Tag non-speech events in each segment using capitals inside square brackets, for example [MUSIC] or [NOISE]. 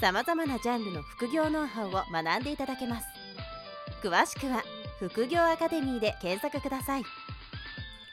さまざまなジャンルの副業ノウハウを学んでいただけます詳しくは副業アカデミーで検索ください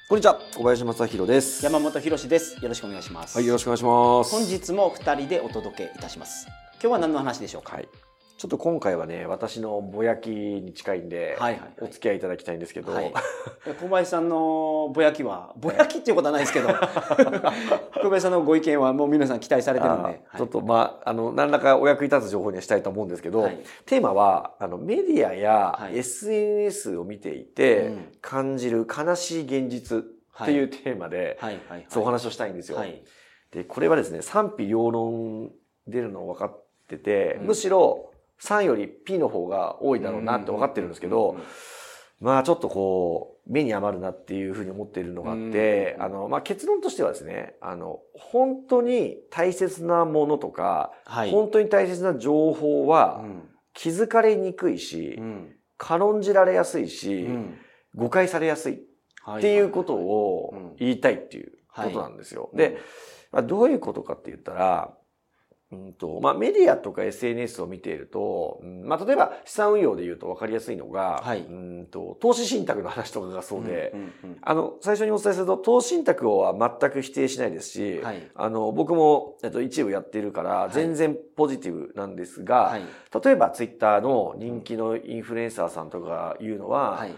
こんにちは、小林正弘です。山本博です。よろしくお願いします。はい、よろしくお願いします。本日も二人でお届けいたします。今日は何の話でしょうか？はい。ちょっと今回はね、私のぼやきに近いんで、はいはいはい。お付き合いいただきたいんですけど、はい。[LAUGHS] 小林さんのぼやきは、ぼやきっていうことはないですけど、[LAUGHS] 小林さんのご意見はもう皆さん期待されてるんで、ちょっとまあ、あの、何らかお役に立つ情報にはしたいと思うんですけど、はい。テーマは、あの、メディアやはい。SNS を見ていて、うん。感じる悲しい現実っていうテーマで。そうお話をしたいんですよ。はい。で、これはですね、賛否両論出るの分かってて、うん。むしろ3より P の方が多いだろうなって分かってるんですけど、まあちょっとこう、目に余るなっていうふうに思っているのがあって、うんあの、まあ結論としてはですね、あの、本当に大切なものとか、はい。本当に大切な情報はうん。気づかれにくいし、うん。軽んじられやすいし、うん。誤解されやすいはっていうことをうん。言いたいっていうことなんですよ。うん。で、まあ、どういうことかって言ったら、うんとまあ、メディアとか SNS を見ていると、うんまあ、例えば資産運用で言うと分かりやすいのが、はい。うんと投資信託の話とかがそうで、んんうんあの最初にお伝えすると投資信託をは全く否定しないですし、はい。あの僕も、えっと、一部やってるからい。全然ポジティブなんですが、はい。例えばツイッターの人気のインフルエンサーさんとかが言うのは、はい。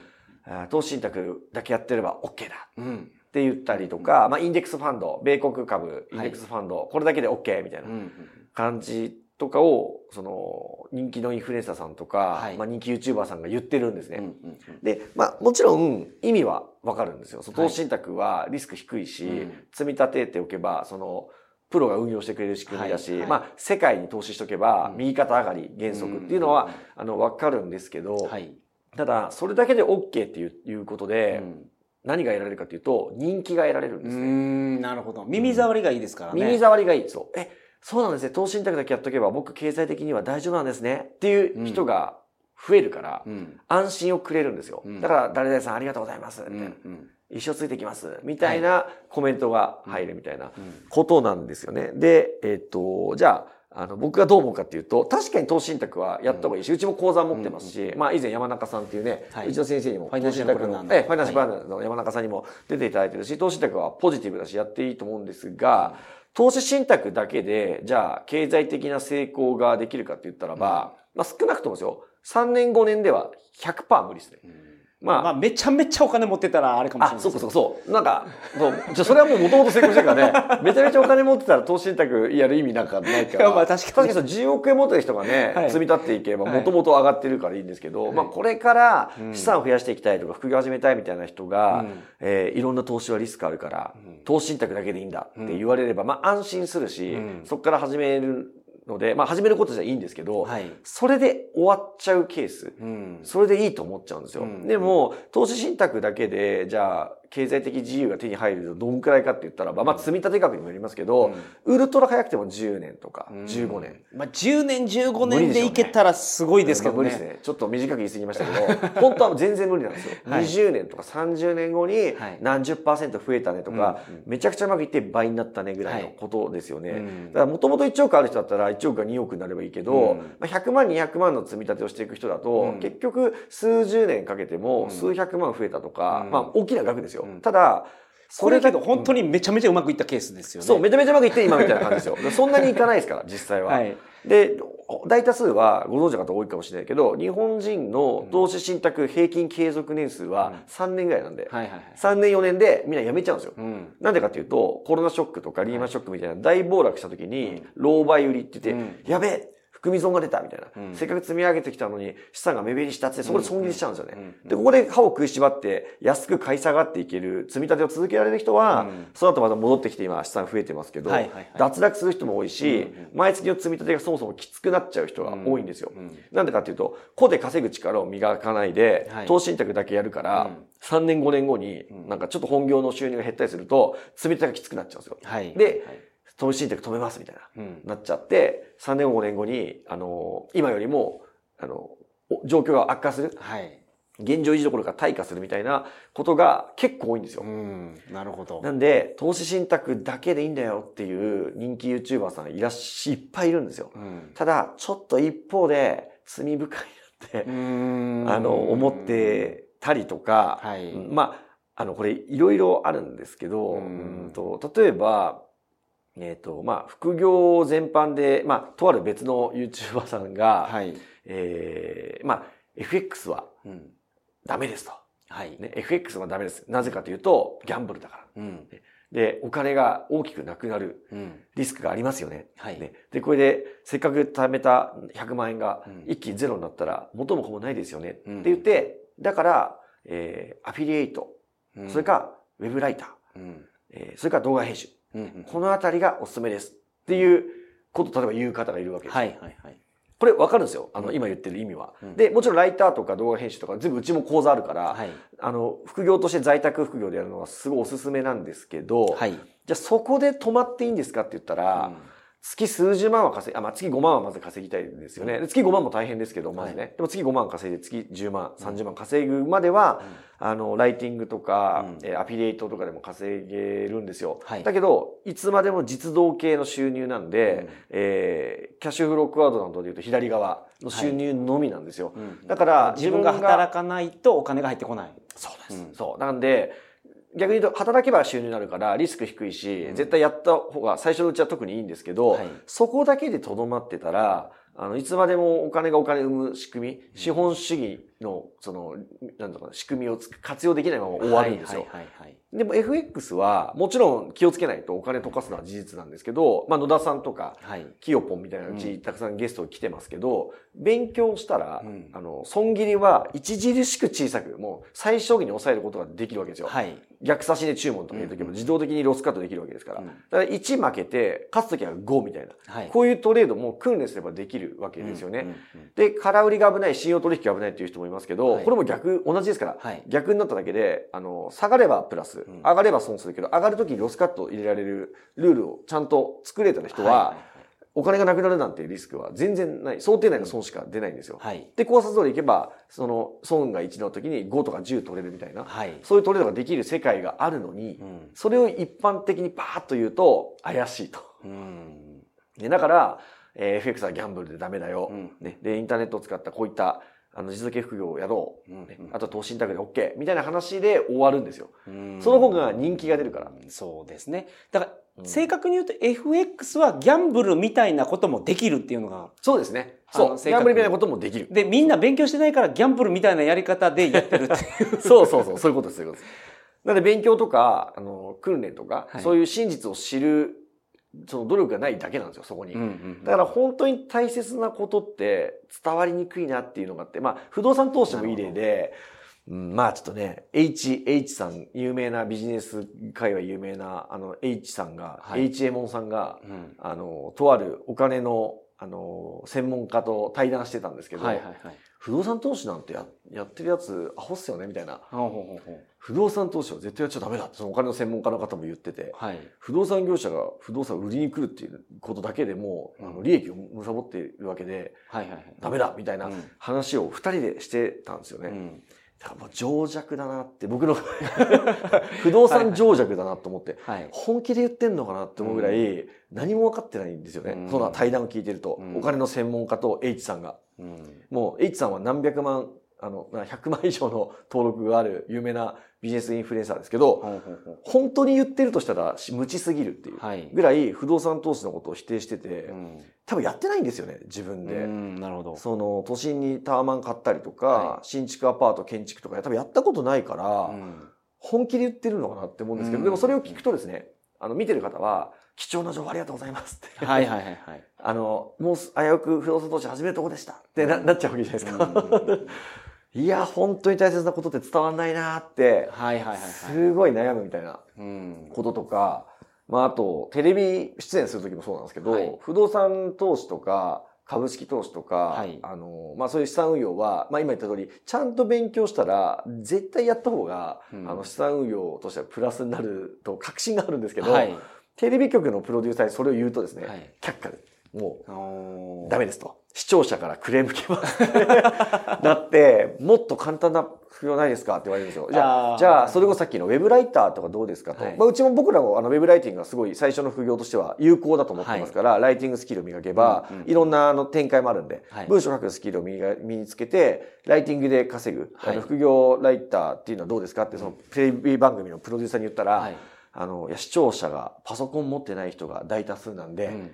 投資信託だけやってれば OK だうん。って言ったりとか、まあ、インデックスファンド、米国株、インデックスファンド、これだけで OK みたいな。うんうん感じとかを、その、人気のインフルエンサーさんとか、はいまあ、人気 YouTuber さんが言ってるんですね。うんうんうんで、まあ、もちろん意味はわかるんですよ。投資信託はリスク低いし、うん積み立てておけば、その、プロが運用してくれる仕組みだし、はいはいまあ、世界に投資しとけば、うん右肩上がり原則っていうのは、あの、わかるんですけど、はい。ただ、それだけで OK っていういうことで、うん何が得られるかというと、人気が得られるんですね。ん、なるほど。耳障りがいいですからね。耳障りがいい。そう。え、そうなんですね。投資信託だけやっとけば僕経済的には大丈夫なんですね。っていう人が増えるから、うん。安心をくれるんですよ。うんだから、誰々さんありがとうございます。一生ついてきます。みたいなコメントが入るみたいなうんことなんですよね。で、えっと、じゃあ、あの、僕がどう思うかっていうと、確かに投資信託はやった方がいいし、うちも口座持ってますし、まあ以前山中さんっていうね、はいうちの先生にも、ファイナンシャルプランナーのええファイナンシャルプランナーの山中さんにも出ていただいてるし、投資信託はポジティブだし、やっていいと思うんですが、投資信託だけで、じゃあ、経済的な成功ができるかって言ったらば、まあ少なくともですよ、3年5年では100%無理ですね。まあ、まあ、めちゃめちゃお金持ってたらあれかもしれなあ、い。そうかそうかそう。なんか、そう。じゃあそれはもう元々成功してるからね。[LAUGHS] めちゃめちゃお金持ってたら投資信託やる意味なんかないから。まあ確かにそう10億円持ってる人がね、はい積み立っていけばはい元々上がってるからいいんですけど、はいまあこれからうん資産を増やしていきたいとか副業始めたいみたいな人が、うんえーいろんな投資はリスクあるから、うん投資信託だけでいいんだって言われれば、まあ安心するし、うんそこから始めるので、まあ始めることじゃいいんですけど、はい。それで終わっちゃうケース。うん。それでいいと思っちゃうんですよ。うんでも、投資信託だけで、じゃあ、経済的自由が手に入るとどんくらいかって言ったらば、まあ、積み立て額にもよりますけど、ウルトラ早くても10年とか、15年。。まあ、10年、15年でいけたらすごいですけどね。まあ無理ですね。ちょっと短く言い過ぎましたけど、[LAUGHS] 本当は全然無理なんですよ。はい20年とか30年後にはい何十パーセント増えたねとか、うんうんめちゃくちゃうまくいって倍になったねぐらいのことですよね。うんだからもともと1億ある人だったら1億が2億になればいいけど、うんまあ、100万200万の積み立てをしていく人だと、うん結局数十年かけてうんも数百万増えたとか、うんまあ大きな額ですよ。うんただ、これだけどけ本当にめちゃめちゃうまくいったケースですよね。そう、めちゃめちゃうまくいって今みたいな感じですよ。[LAUGHS] そんなにいかないですから、実際は。はい。で、大多数はご存知の方多いかもしれないけど、日本人の投資信託平均継続年数は3年ぐらいなんで、はいはいはい。3年4年でみんな辞めちゃうんですよ。うん。なんでかっていうと、コロナショックとかリーマンショックみたいな大暴落した時に、老媒売りって言って、うんやべえ、含み損が出たみたいな、うん。せっかく積み上げてきたのに資産が目減りしたってそこで損切りしちゃうんですよね。うん。で、ここで歯を食いしばって安く買い下がっていける積み立てを続けられる人は、うん。その後また戻ってきて今資産増えてますけど、はいはいはい。脱落する人も多いし、毎月の積み立てがそもそもきつくなっちゃう人が多いんですよ。うんなんでかっていうと、個で稼ぐ力を磨かないで、はい投資信託だけやるから、うん。3年5年後にうん。なんかちょっと本業の収入が減ったりすると、積み立てがきつくなっちゃうんですよ。はい。ではい投資信託止めますみたいな。うんなっちゃって、3年後5年後に、あの、今よりも、あの、お状況が悪化する。はい。現状維持どころか退化するみたいなことが結構多いんですよ。うん。なるほど。なんで、投資信託だけでいいんだよっていう人気 YouTuber さんいらっし、いっぱいいるんですよ。うんただ、ちょっと一方で、罪深いなって、ああの、思ってたりとか、はい。うんまあ、あの、これいろいろあるんですけど、ううんんと例えば、えっ、と、まあ、副業全般で、まあ、とある別の YouTuber さんが、はい。えーまあ、FX はうん。ダメですと。はい。ね、FX はダメです。なぜかというと、ギャンブルだから。うん。で、お金が大きくなくなるうん。リスクがありますよね。はい。ね、で、これで、せっかく貯めた100万円がうん一気にゼロになったら、元も子もないですよね。うんって言って、だから、えーアフィリエイト、うんそれか、ウェブライター、うん。えーそれから動画編集。うん。このあたりがおすすめです。っていうこと、例えば言う方がいるわけですよ。はいはいはい。これ分かるんですよ。あの、うん今言ってる意味は。うんで、もちろんライターとか動画編集とか全部うちも講座あるから、はい。あの、副業として在宅副業でやるのはすごいおすすめなんですけど、はい。じゃあそこで止まっていいんですかって言ったら、月数十万は稼ぎ、あ、まあ月5万はまず稼ぎたいですよね。で月5万も大変ですけど、まずね。はでも月5万稼いで月10万、30万稼ぐまでは、あの、ライティングとか、うんえーアフィリエイトとかでも稼げるんですよ。はいだけど、いつまでも実動系の収入なんで、うんえーキャッシュフロークワードなどで言うと左側の収入のみなんですよ。うんだから自分が働かないとお金が入ってこない。そうです。うんそう。なんで、逆に言うと、働けば収入になるからリスク低いし、うん。絶対やった方が最初のうちは特にいいんですけど、はい。そこだけでとどまってたら、あの、いつまでもお金がお金生む仕組み、資本主義の、その、なんだろうな、仕組みをつ活用できないまま終わるんですよ。でも FX は、もちろん気をつけないとお金溶かすのは事実なんですけど、まあ野田さんとか、はい。キヨポンみたいなうちうんたくさんゲスト来てますけど、勉強したら、うんあの、損切りは著しく小さく、もう最小限に抑えることができるわけですよ。はい。逆差しで注文とかいう時も自動的にロスカットできるわけですから。うんだから1負けて、勝つ時は5みたいな。はい。こういうトレードも訓練すればできるわけですよね。うんうんで、空売りが危ない、信用取引が危ないっていう人もいますけど、はいこれも逆、同じですから、はい逆になっただけで、あの、下がればプラス、ん上がれば損するけど、上がる時にロスカットを入れられるルールをちゃんと作れた人は、お金がなくなるなんていうリスクは全然ない。想定内の損しか出ないんですよ。はい。で、考察通りいけば、その、損が1の時に5とか10取れるみたいな、はい。そういうトレードができる世界があるのに、うんそれを一般的にパーッと言うと怪しいと。うん。でだから、えー FX はギャンブルでダメだよ、うんね。で、インターネットを使ったこういったあの持続系副業をやろう。うんねあと投資信託で OK みたいな話で終わるんですよ。うんその方が人気が出るから。そうですね。だから、うん正確に言うと FX はギャンブルみたいなこともできるっていうのが、そうですね。あそう。ギャンブルみたいなこともできる。で、みんな勉強してないからギャンブルみたいなやり方でやってるっていう。[LAUGHS] そうそうそう。そういうことです。そういうことです。なので勉強とか、あの、訓練とか、はいそういう真実を知る、その努力がないだけなんですよ、そこに。だから本当に大切なことって伝わりにくいなっていうのがあって、まあ不動産投資もいい例で、うんまあちょっとね、H、H さん、有名なビジネス界は有名な、あの H さんが、はい H エモンさんが、うんあの、とあるお金の、あの、専門家と対談してたんですけど、はいはいはい。不動産投資なんてややってるやつアホっすよねみたいな。不動産投資は絶対やっちゃダメだって、そのお金の専門家の方も言ってて。はい。不動産業者が不動産を売りに来るっていうことだけでも、あの利益を貪っているわけで、はいはいはい。ダメだみたいなうん話を二人でしてたんですよね。うんだからもう情弱だなって、僕の [LAUGHS] 不動産情弱だなと思って、はい。本気で言ってんのかなって思うぐらい、何も分かってないんですよね。うんそんな対談を聞いてると、うんお金の専門家と H さんが。うんもう H さんは何百万、あの、100万以上の登録がある有名なビジネスインフルエンサーですけど、本当に言ってるとしたら無知すぎるっていうはい。ぐらい不動産投資のことを否定してて、うん多分やってないんですよね、自分で。うんなるほど。その都心にタワマン買ったりとか、は新築アパート建築とか多分やったことないから、うん本気で言ってるのかなって思うんですけど、うんでもそれを聞くとですね、あの見てる方は、貴重な情報ありがとうございますって。はいはいはいはい。あの、もう危うく不動産投資始めるとこでしたってななっちゃうわけじゃないですか。[LAUGHS] いや、本当に大切なことって伝わんないなって、はいはいはいはい。すごい悩むみたいなうん。こととか、まあ、あと、テレビ出演する時もそうなんですけど、はい不動産投資とか、株式投資とか、はいあの、まあ、そういう資産運用は、まあ、今言った通り、ちゃんと勉強したら、絶対やった方が、うんあの、資産運用としてはプラスになると確信があるんですけど、はい。テレビ局のプロデューサーにそれを言うとですね、はい。却下で、もおう、ダメですと。視聴者からクレーム来ます。[LAUGHS] だって、もっと簡単な副業ないですかって言われるんですよ。じゃあ、じゃあ、それこそさっきのウェブライターとかどうですかと。はい。まあ、うちも僕らもあのウェブライティングがすごい最初の副業としては有効だと思ってますから、ライティングスキルを磨けば、いろんなあの展開もあるんで、はい。文章書くスキルを身につけて、ライティングで稼ぐ、はい。あの副業ライターっていうのはどうですかって、そのテレビ番組のプロデューサーに言ったら、はい。あの、いや、視聴者がパソコン持ってない人が大多数なんで、うん。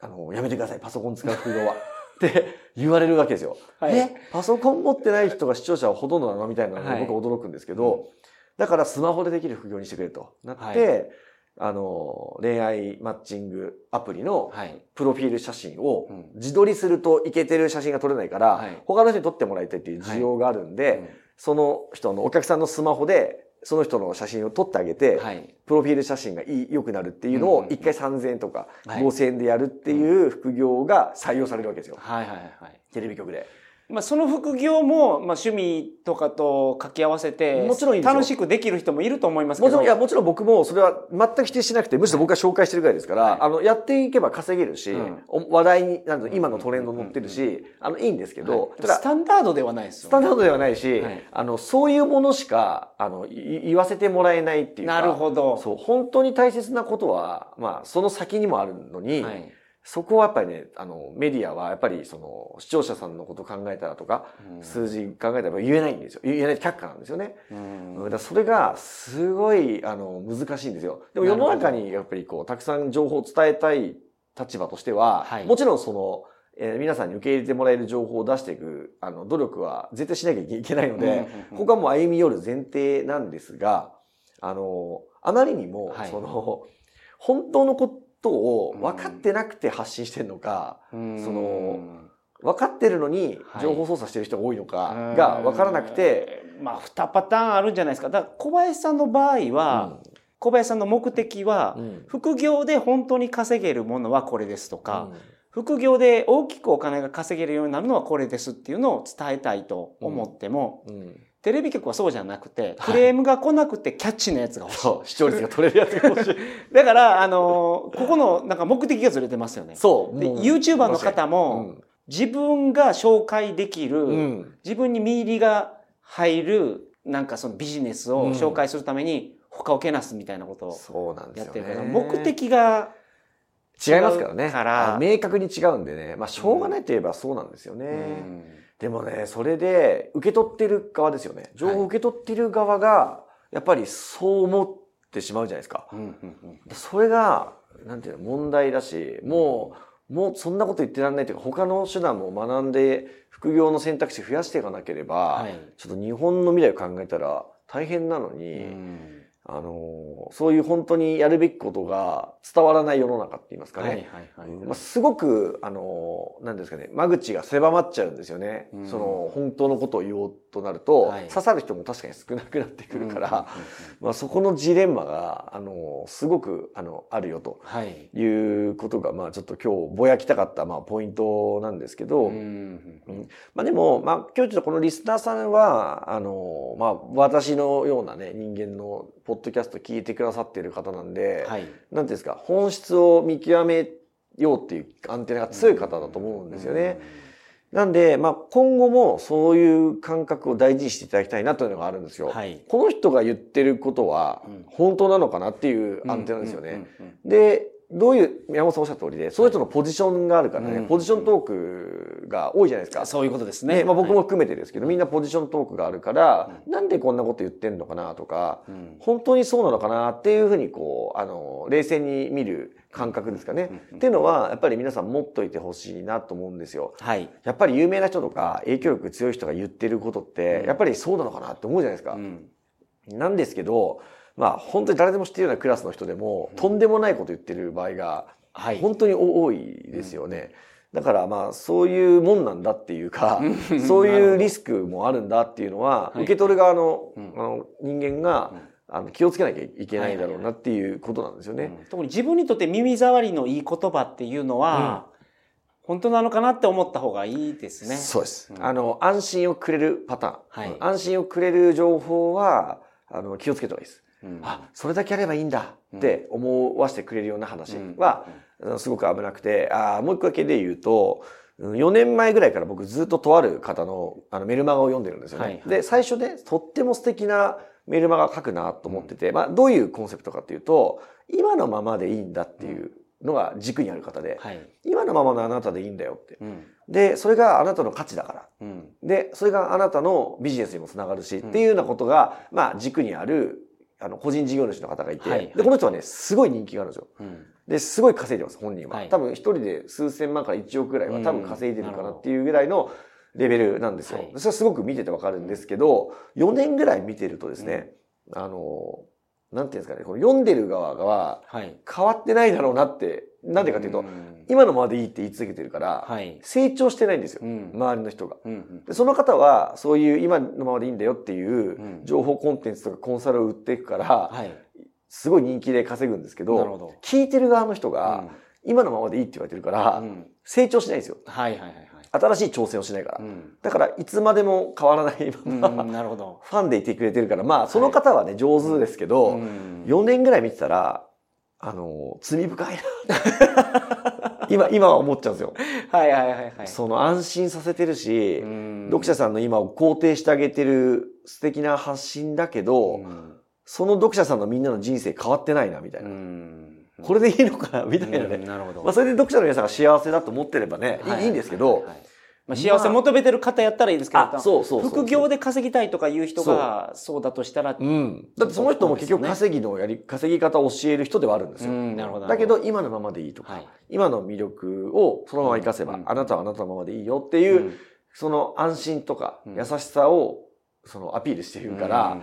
あの、やめてください、パソコン使う副業は。[LAUGHS] って言われるわけですよ。はい。え？パソコン持ってない人が視聴者はほとんどなの？みたいなのはい。で僕は驚くんですけど、だからスマホでできる副業にしてくれとなって、はあの、恋愛マッチングアプリのはい。プロフィール写真をうん。自撮りするとイケてる写真が撮れないから、はい。他の人に撮ってもらいたいっていう需要があるんで、うん。その人のお客さんのスマホでその人の写真を撮ってあげて、はい。プロフィール写真がいい良くなるっていうのを1回3000円とかはい5000円でやるっていう副業が採用されるわけですよ。はいはいはい。テレビ局で。まあ、その副業も、まあ、趣味とかと掛け合わせて、もちろん楽しくできる人もいると思いますけど。もちろん、いや、もちろん僕もそれは全く否定しなくて、むしろ僕が紹介してるぐらいですから、はいあの、やっていけば稼げるし、う話題になる今のトレンドに乗ってるし、あの、いいんですけど、はいただスタンダードではないですよ、スタンダードではないし、はいあの、そういうものしか、あの、い言わせてもらえないっていうか。なるほど。そう、本当に大切なことは、まあ、その先にもあるのに、はい。そこはやっぱりね、あの、メディアはやっぱりその、視聴者さんのこと考えたらとか、うん。数字考えたら言えないんですよ。言えない却下なんですよね。うん。だそれがすごい、あの、難しいんですよ。でも世の中にやっぱりこう、たくさん情報を伝えたい立場としては、はい。もちろんその、えー皆さんに受け入れてもらえる情報を出していく、あの、努力は絶対しなきゃいけないので、ここはもう歩み寄る前提なんですが、あの、あまりにも、はい。その、本当のことを分かってなくて発信してるのか、うん。その分かってるのにはい。情報操作してる人が多いのかが分からなくて、うん、まあ、2パターンあるんじゃないですか。だから小林さんの場合は、小林さんの目的は、うん。うん副業で本当に稼げるものはこれですとか、うん。副業で大きくお金が稼げるようになるのはこれですっていうのを伝えたいと思っても、うんテレビ局はそうじゃなくて、はいクレームが来なくてキャッチーなやつが欲しい。視聴率が取れるやつが欲しい。[LAUGHS] だから、あのーここのなんか目的がずれてますよね。そう。で、YouTuber の方も、自分が紹介できる。自分に見入りが入る、なんかそのビジネスを紹介するために、他をけなすみたいなことをそうなんですよやってるから、ね。目的が、違いますからね。からあ明確に違うんでね。まあ、しょうがないと言えばそうなんですよね。うんでもね、それで、受け取ってる側ですよね。情報を受け取ってる側が、やっぱりそう思ってしまうじゃないですか。うんうんうんそれが、なんていうの、問題だし、もう、もうそんなこと言ってらんないというか、他の手段も学んで、副業の選択肢増やしていかなければ、はいちょっと日本の未来を考えたら大変なのに、うんあの、そういう本当にやるべきことが伝わらない世の中って言いますかね。まあ、すごく、あの、なんですかね、間口が狭まっちゃうんですよね。うん。その、本当のことを言おうとなると、はい。刺さる人も確かに少なくなってくるから、まあ、そこのジレンマが、あの、すごく、あの、あるよと。はい。いうことが、まあ、ちょっと今日ぼやきたかった、まあ、ポイントなんですけど、うんまあ、でも、まあ、今日ちょっとこのリスナーさんは、あの、まあ、私のようなね、人間のポッドキャスト聞いてくださっている方なんで、はい。なんていうんですか、本質を見極めようっていうアンテナが強い方だと思うんですよね。なんで、まあ、今後もそういう感覚を大事にしていただきたいなというのがあるんですよ。はい。この人が言ってることはうん本当なのかなっていうアンテナですよね。で、どういう、山本さんおっしゃった通りで、その人のポジションがあるからね、うんポジショントークが多いじゃないですか。そういうことですね。ね、まあ僕もはい含めてですけど、みんなポジショントークがあるから、なんでこんなこと言ってんのかなとか、うん本当にそうなのかなっていうふうにこう、あの、冷静に見る感覚ですかね。っていうのは、やっぱり皆さん持っといてほしいなと思うんですよ。はい。やっぱり有名な人とか影響力強い人が言ってることって、やっぱりそうなのかなって思うじゃないですか。うんなんですけど、まあ本当に誰でも知ってるようなクラスの人でも、とんでもないこと言ってる場合がはい。本当に多いですよね。だからまあそういうもんなんだっていうか、[LAUGHS] そういうリスクもあるんだっていうのは、はい。受け取る側の,、うん。あの人間が、あの気をつけなきゃいけないだろうなっていうことなんですよね。うん特に自分にとって耳障りのいい言葉っていうのは、本当なのかなって思った方がいいですね。そうです、うん。あの安心をくれるパターン、はい。安心をくれる情報はあの気をつけた方がいいです。うんあそれだけやればいいんだって思わせてくれるような話は、すごく危なくてあーもう一個だけで言うとうん4年前ぐらいから僕ずっととある方のあのメルマガを読んでるんですよね。はいはいで最初ねとっても素敵なメルマガ書くなと思ってて、まあ、どういうコンセプトかっていうと今のままでいいんだっていうのが軸にある方で、はい。今のままのあなたでいいんだよって。うん。でそれがあなたの価値だから。うん。で、それがあなたのビジネスにもつながるし、うんっていうようなことが、まあ、軸にある、あの、個人事業主の方がいて、はいはいで、この人はね、すごい人気があるんですよ。うん。で、すごい稼いでます、本人は。はい多分、一人で数千万から1億ぐらいは多分稼いでるかなっていうぐらいのレベルなんですよ。はいそれはすごく見ててわかるんですけど、4年ぐらい見てるとですね、あの、なんていうんですかね、この読んでる側がはい。変わってないだろうなって、なんでかっていうと、ん今のままでいいって言い続けてるから、はい。成長してないんですよ、うん周りの人が。うんうんでその方はそういう今のままでいいんだよっていううん情報コンテンツとかコンサルを売っていくからはい。すごい人気で稼ぐんですけど。聞いてる側の人うがん今のままでいいって言われてるからうん成長しないんですよはいはいはいはい。新しい挑戦をしないからうんだからいつまでも変わらないうんままなるほど。ファンでいてくれてるからまあその方はね上手ですけどうん4年ぐらい見てたらあの罪深いな今今は思っちゃうんですよはいはいはいはい。その安心させてるしうん読者さんの今を肯定してあげてる素敵な発信だけど、うんその読者さんのみんなの人生変わってないな、みたいな。うんこれでいいのかな、みたいなうんね。なるほど。まあ、それで読者の皆さんが幸せだと思ってればね、いいはいいいんですけど、はいはいまあ、幸せ求めてる方やったらいいですけど、あ、そうそうそう。副業で稼ぎたいとかいう人がそう。だとしたら、うん。だってその人も結局稼ぎのやり、稼ぎ方を教える人ではあるんですよ。うんなるほどだけど、今のままでいいとか、はい。今の魅力をそのまま活かせば、うんあなたはあなたのままでいいよっていう、うん。その安心とかうん。優しさを、そのアピールしているから、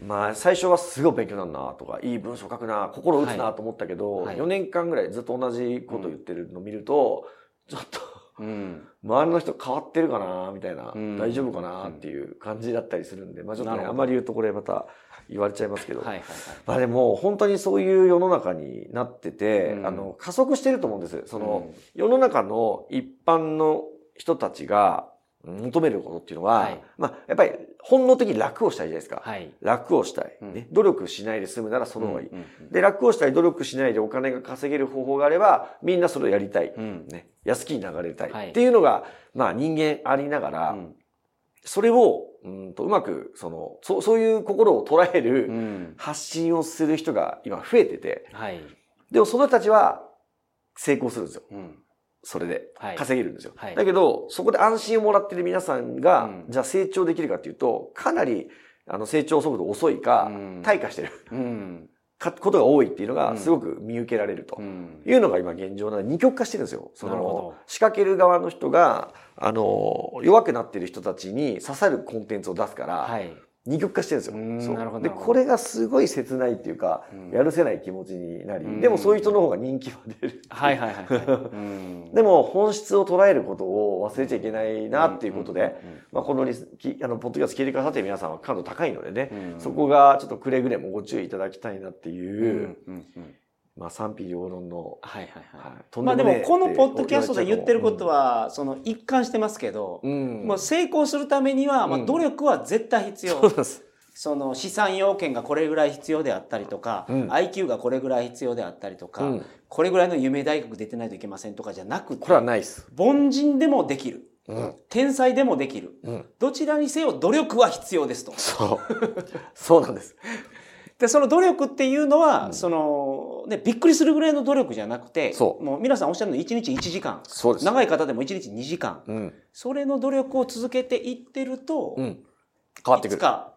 まあ最初はすごい勉強になるなとか、いい文章書くな、心打つなと思ったけど、はいはい。4年間ぐらいずっと同じこと言ってるのを見ると、ちょっと、うん。うん周りの人変わってるかなみたいな、うん。大丈夫かなっていう感じだったりするんで、まあちょっとね、あんまり言うとこれまた言われちゃいますけど、はいはいはい。まあでも本当にそういう世の中になってて、うん。あの、加速してると思うんです。その、世の中の一般の人たちが求めることっていうのは、はいまあやっぱり本能的に楽をしたいじゃないですか。はい。楽をしたい、うんね。努力しないで済むならその方がいい。うんうんで、楽をしたい、努力しないでお金が稼げる方法があれば、みんなそれをやりたい。うんね。安きに流れたい。はいっていうのが、まあ人間ありながら、うんそれを、うんとうまく、その、そう、そういう心を捉えるうん発信をする人が今増えてて、はい。でもその人たちは成功するんですよ。うんそれで。はい稼げるんですよ。はいだけど、そこで安心をもらってる皆さんが、うんじゃあ成長できるかっていうと、かなり、あの、成長速度遅いか、うん退化してるうんかことが多いっていうのが、うんすごく見受けられると。うんいうのが今現状なので二極化してるんですよ。その仕掛ける側の人が、あの、弱くなってる人たちに刺さるコンテンツを出すから、はい。二極化してるんですよ。で、これがすごい切ないっていうか、うん。やるせない気持ちになり、うん。でもそういう人の方が人気は出る。はいはいはい [LAUGHS] でも本質を捉えることを忘れちゃいけないなっていうことで、まあ、このリスきあのポッドキャスト聞いてくださってる皆さんは感度高いのでね、うん。そこがちょっとくれぐれもご注意いただきたいなってう。んいう、うんうんまあ賛否両論の、はいはいはい。まあでもこのポッドキャストで言ってることは、はその一貫してますけど、うん、もう成功するためにはまあうん努力は絶対必要。そうなんです。その資産要件がこれぐらい必要であったりとか、うん IQ がこれぐらい必要であったりとか、うんこれぐらいの夢大学出てないといけませんとかじゃなくてこれはないです。凡人でもできるうん。天才でもできるうん。どちらにせよ努力は必要ですと。そう。そうなんです。でその努力っていうのは、うんそのね、びっくりするぐらいの努力じゃなくてそうもう皆さんおっしゃるの1日1時間そうです。長い方でも1日2時間うん。それの努力を続けていってると、うん。変わってくる。いつか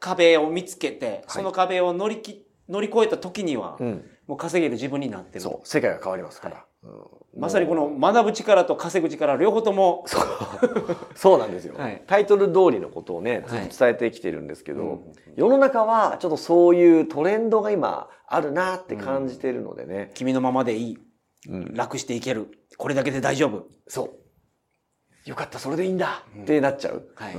壁を見つけて、その壁を乗りき乗り越えた時には、うん。もう稼げる自分になってる。そう。世界が変わりますから。まさにこの学ぶ力と稼ぐ力両方とも。そう。なんですよ、はい。タイトル通りのことをねずっと伝えてきてるんですけど、うん。世の中はちょっとそういうトレンドが今あるなって感じてるのでね、君のままでいい。うん。楽していける。これだけで大丈夫。そう。よかった。それでいいんだ。ってなっちゃう、はい。う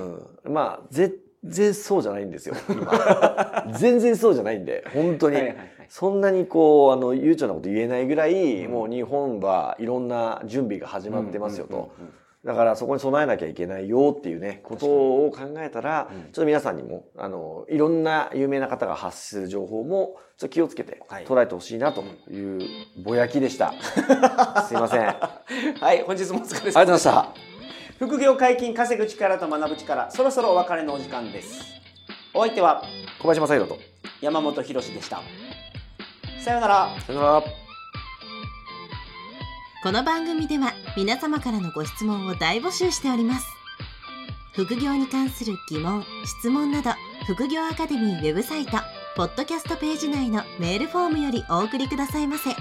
ん。まあ全然そうじゃないんですよ今。全然そうじゃないんで本当に、はいはいはい。そんなにこうあの悠長なこと言えないぐらい、もう日本はいろんな準備が始まってますよと、うんうんうんうん。だからそこに備えなきゃいけないよっていうねことを考えたら、うん。ちょっと皆さんにもあのいろんな有名な方が発する情報もちょっと気をつけてはい。捉えてほしいなというぼやきでした。[LAUGHS] すいません。ありがとはい本日もお疲れ様ですうございました。副業解禁稼ぐ力と学ぶ力そろそろお別れのお時間ですお相手は小林正宏と。山本博史でしたさようならさよなら。この番組では皆様からのご質問を大募集しております副業に関する疑問・質問など副業アカデミーウェブサイトポッドキャストページ内のメールフォームよりお送りくださいませ